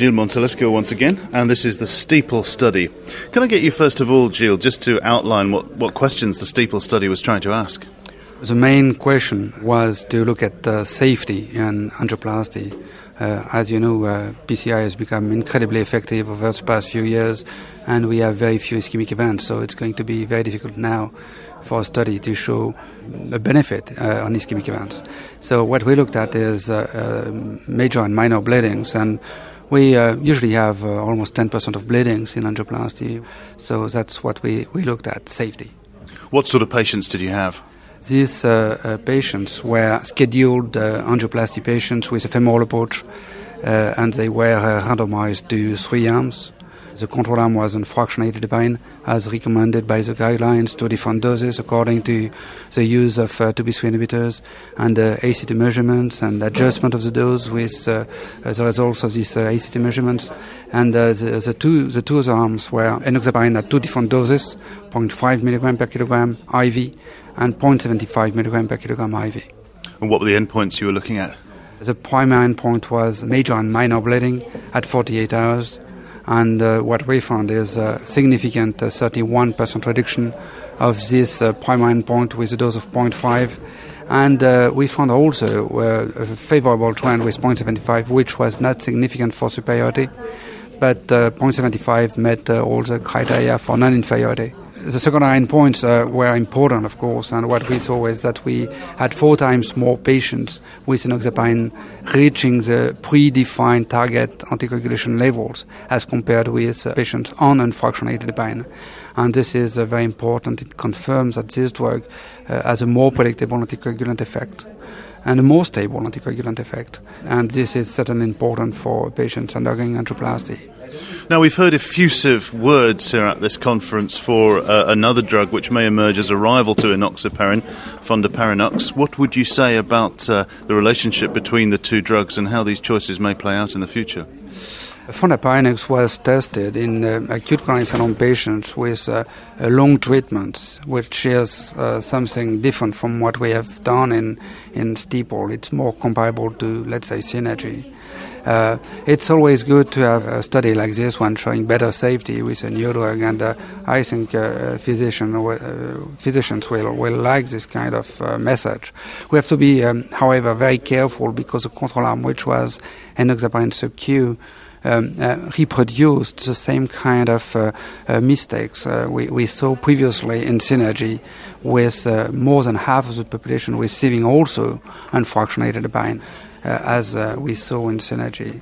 Gilles Montalescot once again, and this is the Steeple study. Can I get you, first of all, Gilles, just to outline what, what questions the Steeple study was trying to ask? The main question was to look at uh, safety in angioplasty. Uh, as you know, uh, PCI has become incredibly effective over the past few years, and we have very few ischemic events, so it's going to be very difficult now for a study to show a benefit uh, on ischemic events. So what we looked at is uh, uh, major and minor bleedings, and we uh, usually have uh, almost 10% of bleedings in angioplasty, so that's what we, we looked at, safety. What sort of patients did you have? These uh, patients were scheduled angioplasty patients with a femoral approach, and they were randomized to three arms the control arm was unfractionated heparin as recommended by the guidelines to different doses according to the use of uh, 2B3 inhibitors and uh, ACT measurements and adjustment of the dose with uh, the results of these uh, ACT measurements. And uh, the, the, two the two arms were enoxaparin at two different doses, 0.5 milligram per kilogram IV and 0.75 milligram per kilogram IV. And what were the endpoints you were looking at? The primary endpoint was major and minor bleeding at 48 hours and uh, what we found is a significant 31% uh, reduction of this uh, primary endpoint with a dose of 0.5. And uh, we found also a favorable trend with 0.75, which was not significant for superiority, but uh, 0.75 met all the criteria for non inferiority the secondary endpoints uh, were important, of course, and what we saw is that we had four times more patients with enoxaparin reaching the predefined target anticoagulation levels as compared with uh, patients on unfractionated heparin. And this is uh, very important. It confirms that this drug uh, has a more predictable anticoagulant effect and a more stable anticoagulant effect. And this is certainly important for patients undergoing angioplasty. Now, we've heard effusive words here at this conference for uh, another drug which may emerge as a rival to enoxaparin, fondaparinux. What would you say about uh, the relationship between the two drugs and how these choices may play out in the future? Fondaparinux was tested in uh, acute coronary syndrome patients with uh, long treatments, which is uh, something different from what we have done in, in Steeple. It's more comparable to, let's say, Synergy. Uh, it's always good to have a study like this one showing better safety with a new drug, and uh, I think uh, physician, uh, physicians will, will like this kind of uh, message. We have to be, um, however, very careful because the control arm, which was enoxaparin sub-Q, um, uh, reproduced the same kind of uh, uh, mistakes we, we, saw previously in Synergy with more than half of the population receiving also unfractionated. Uh, as we saw in Synergy.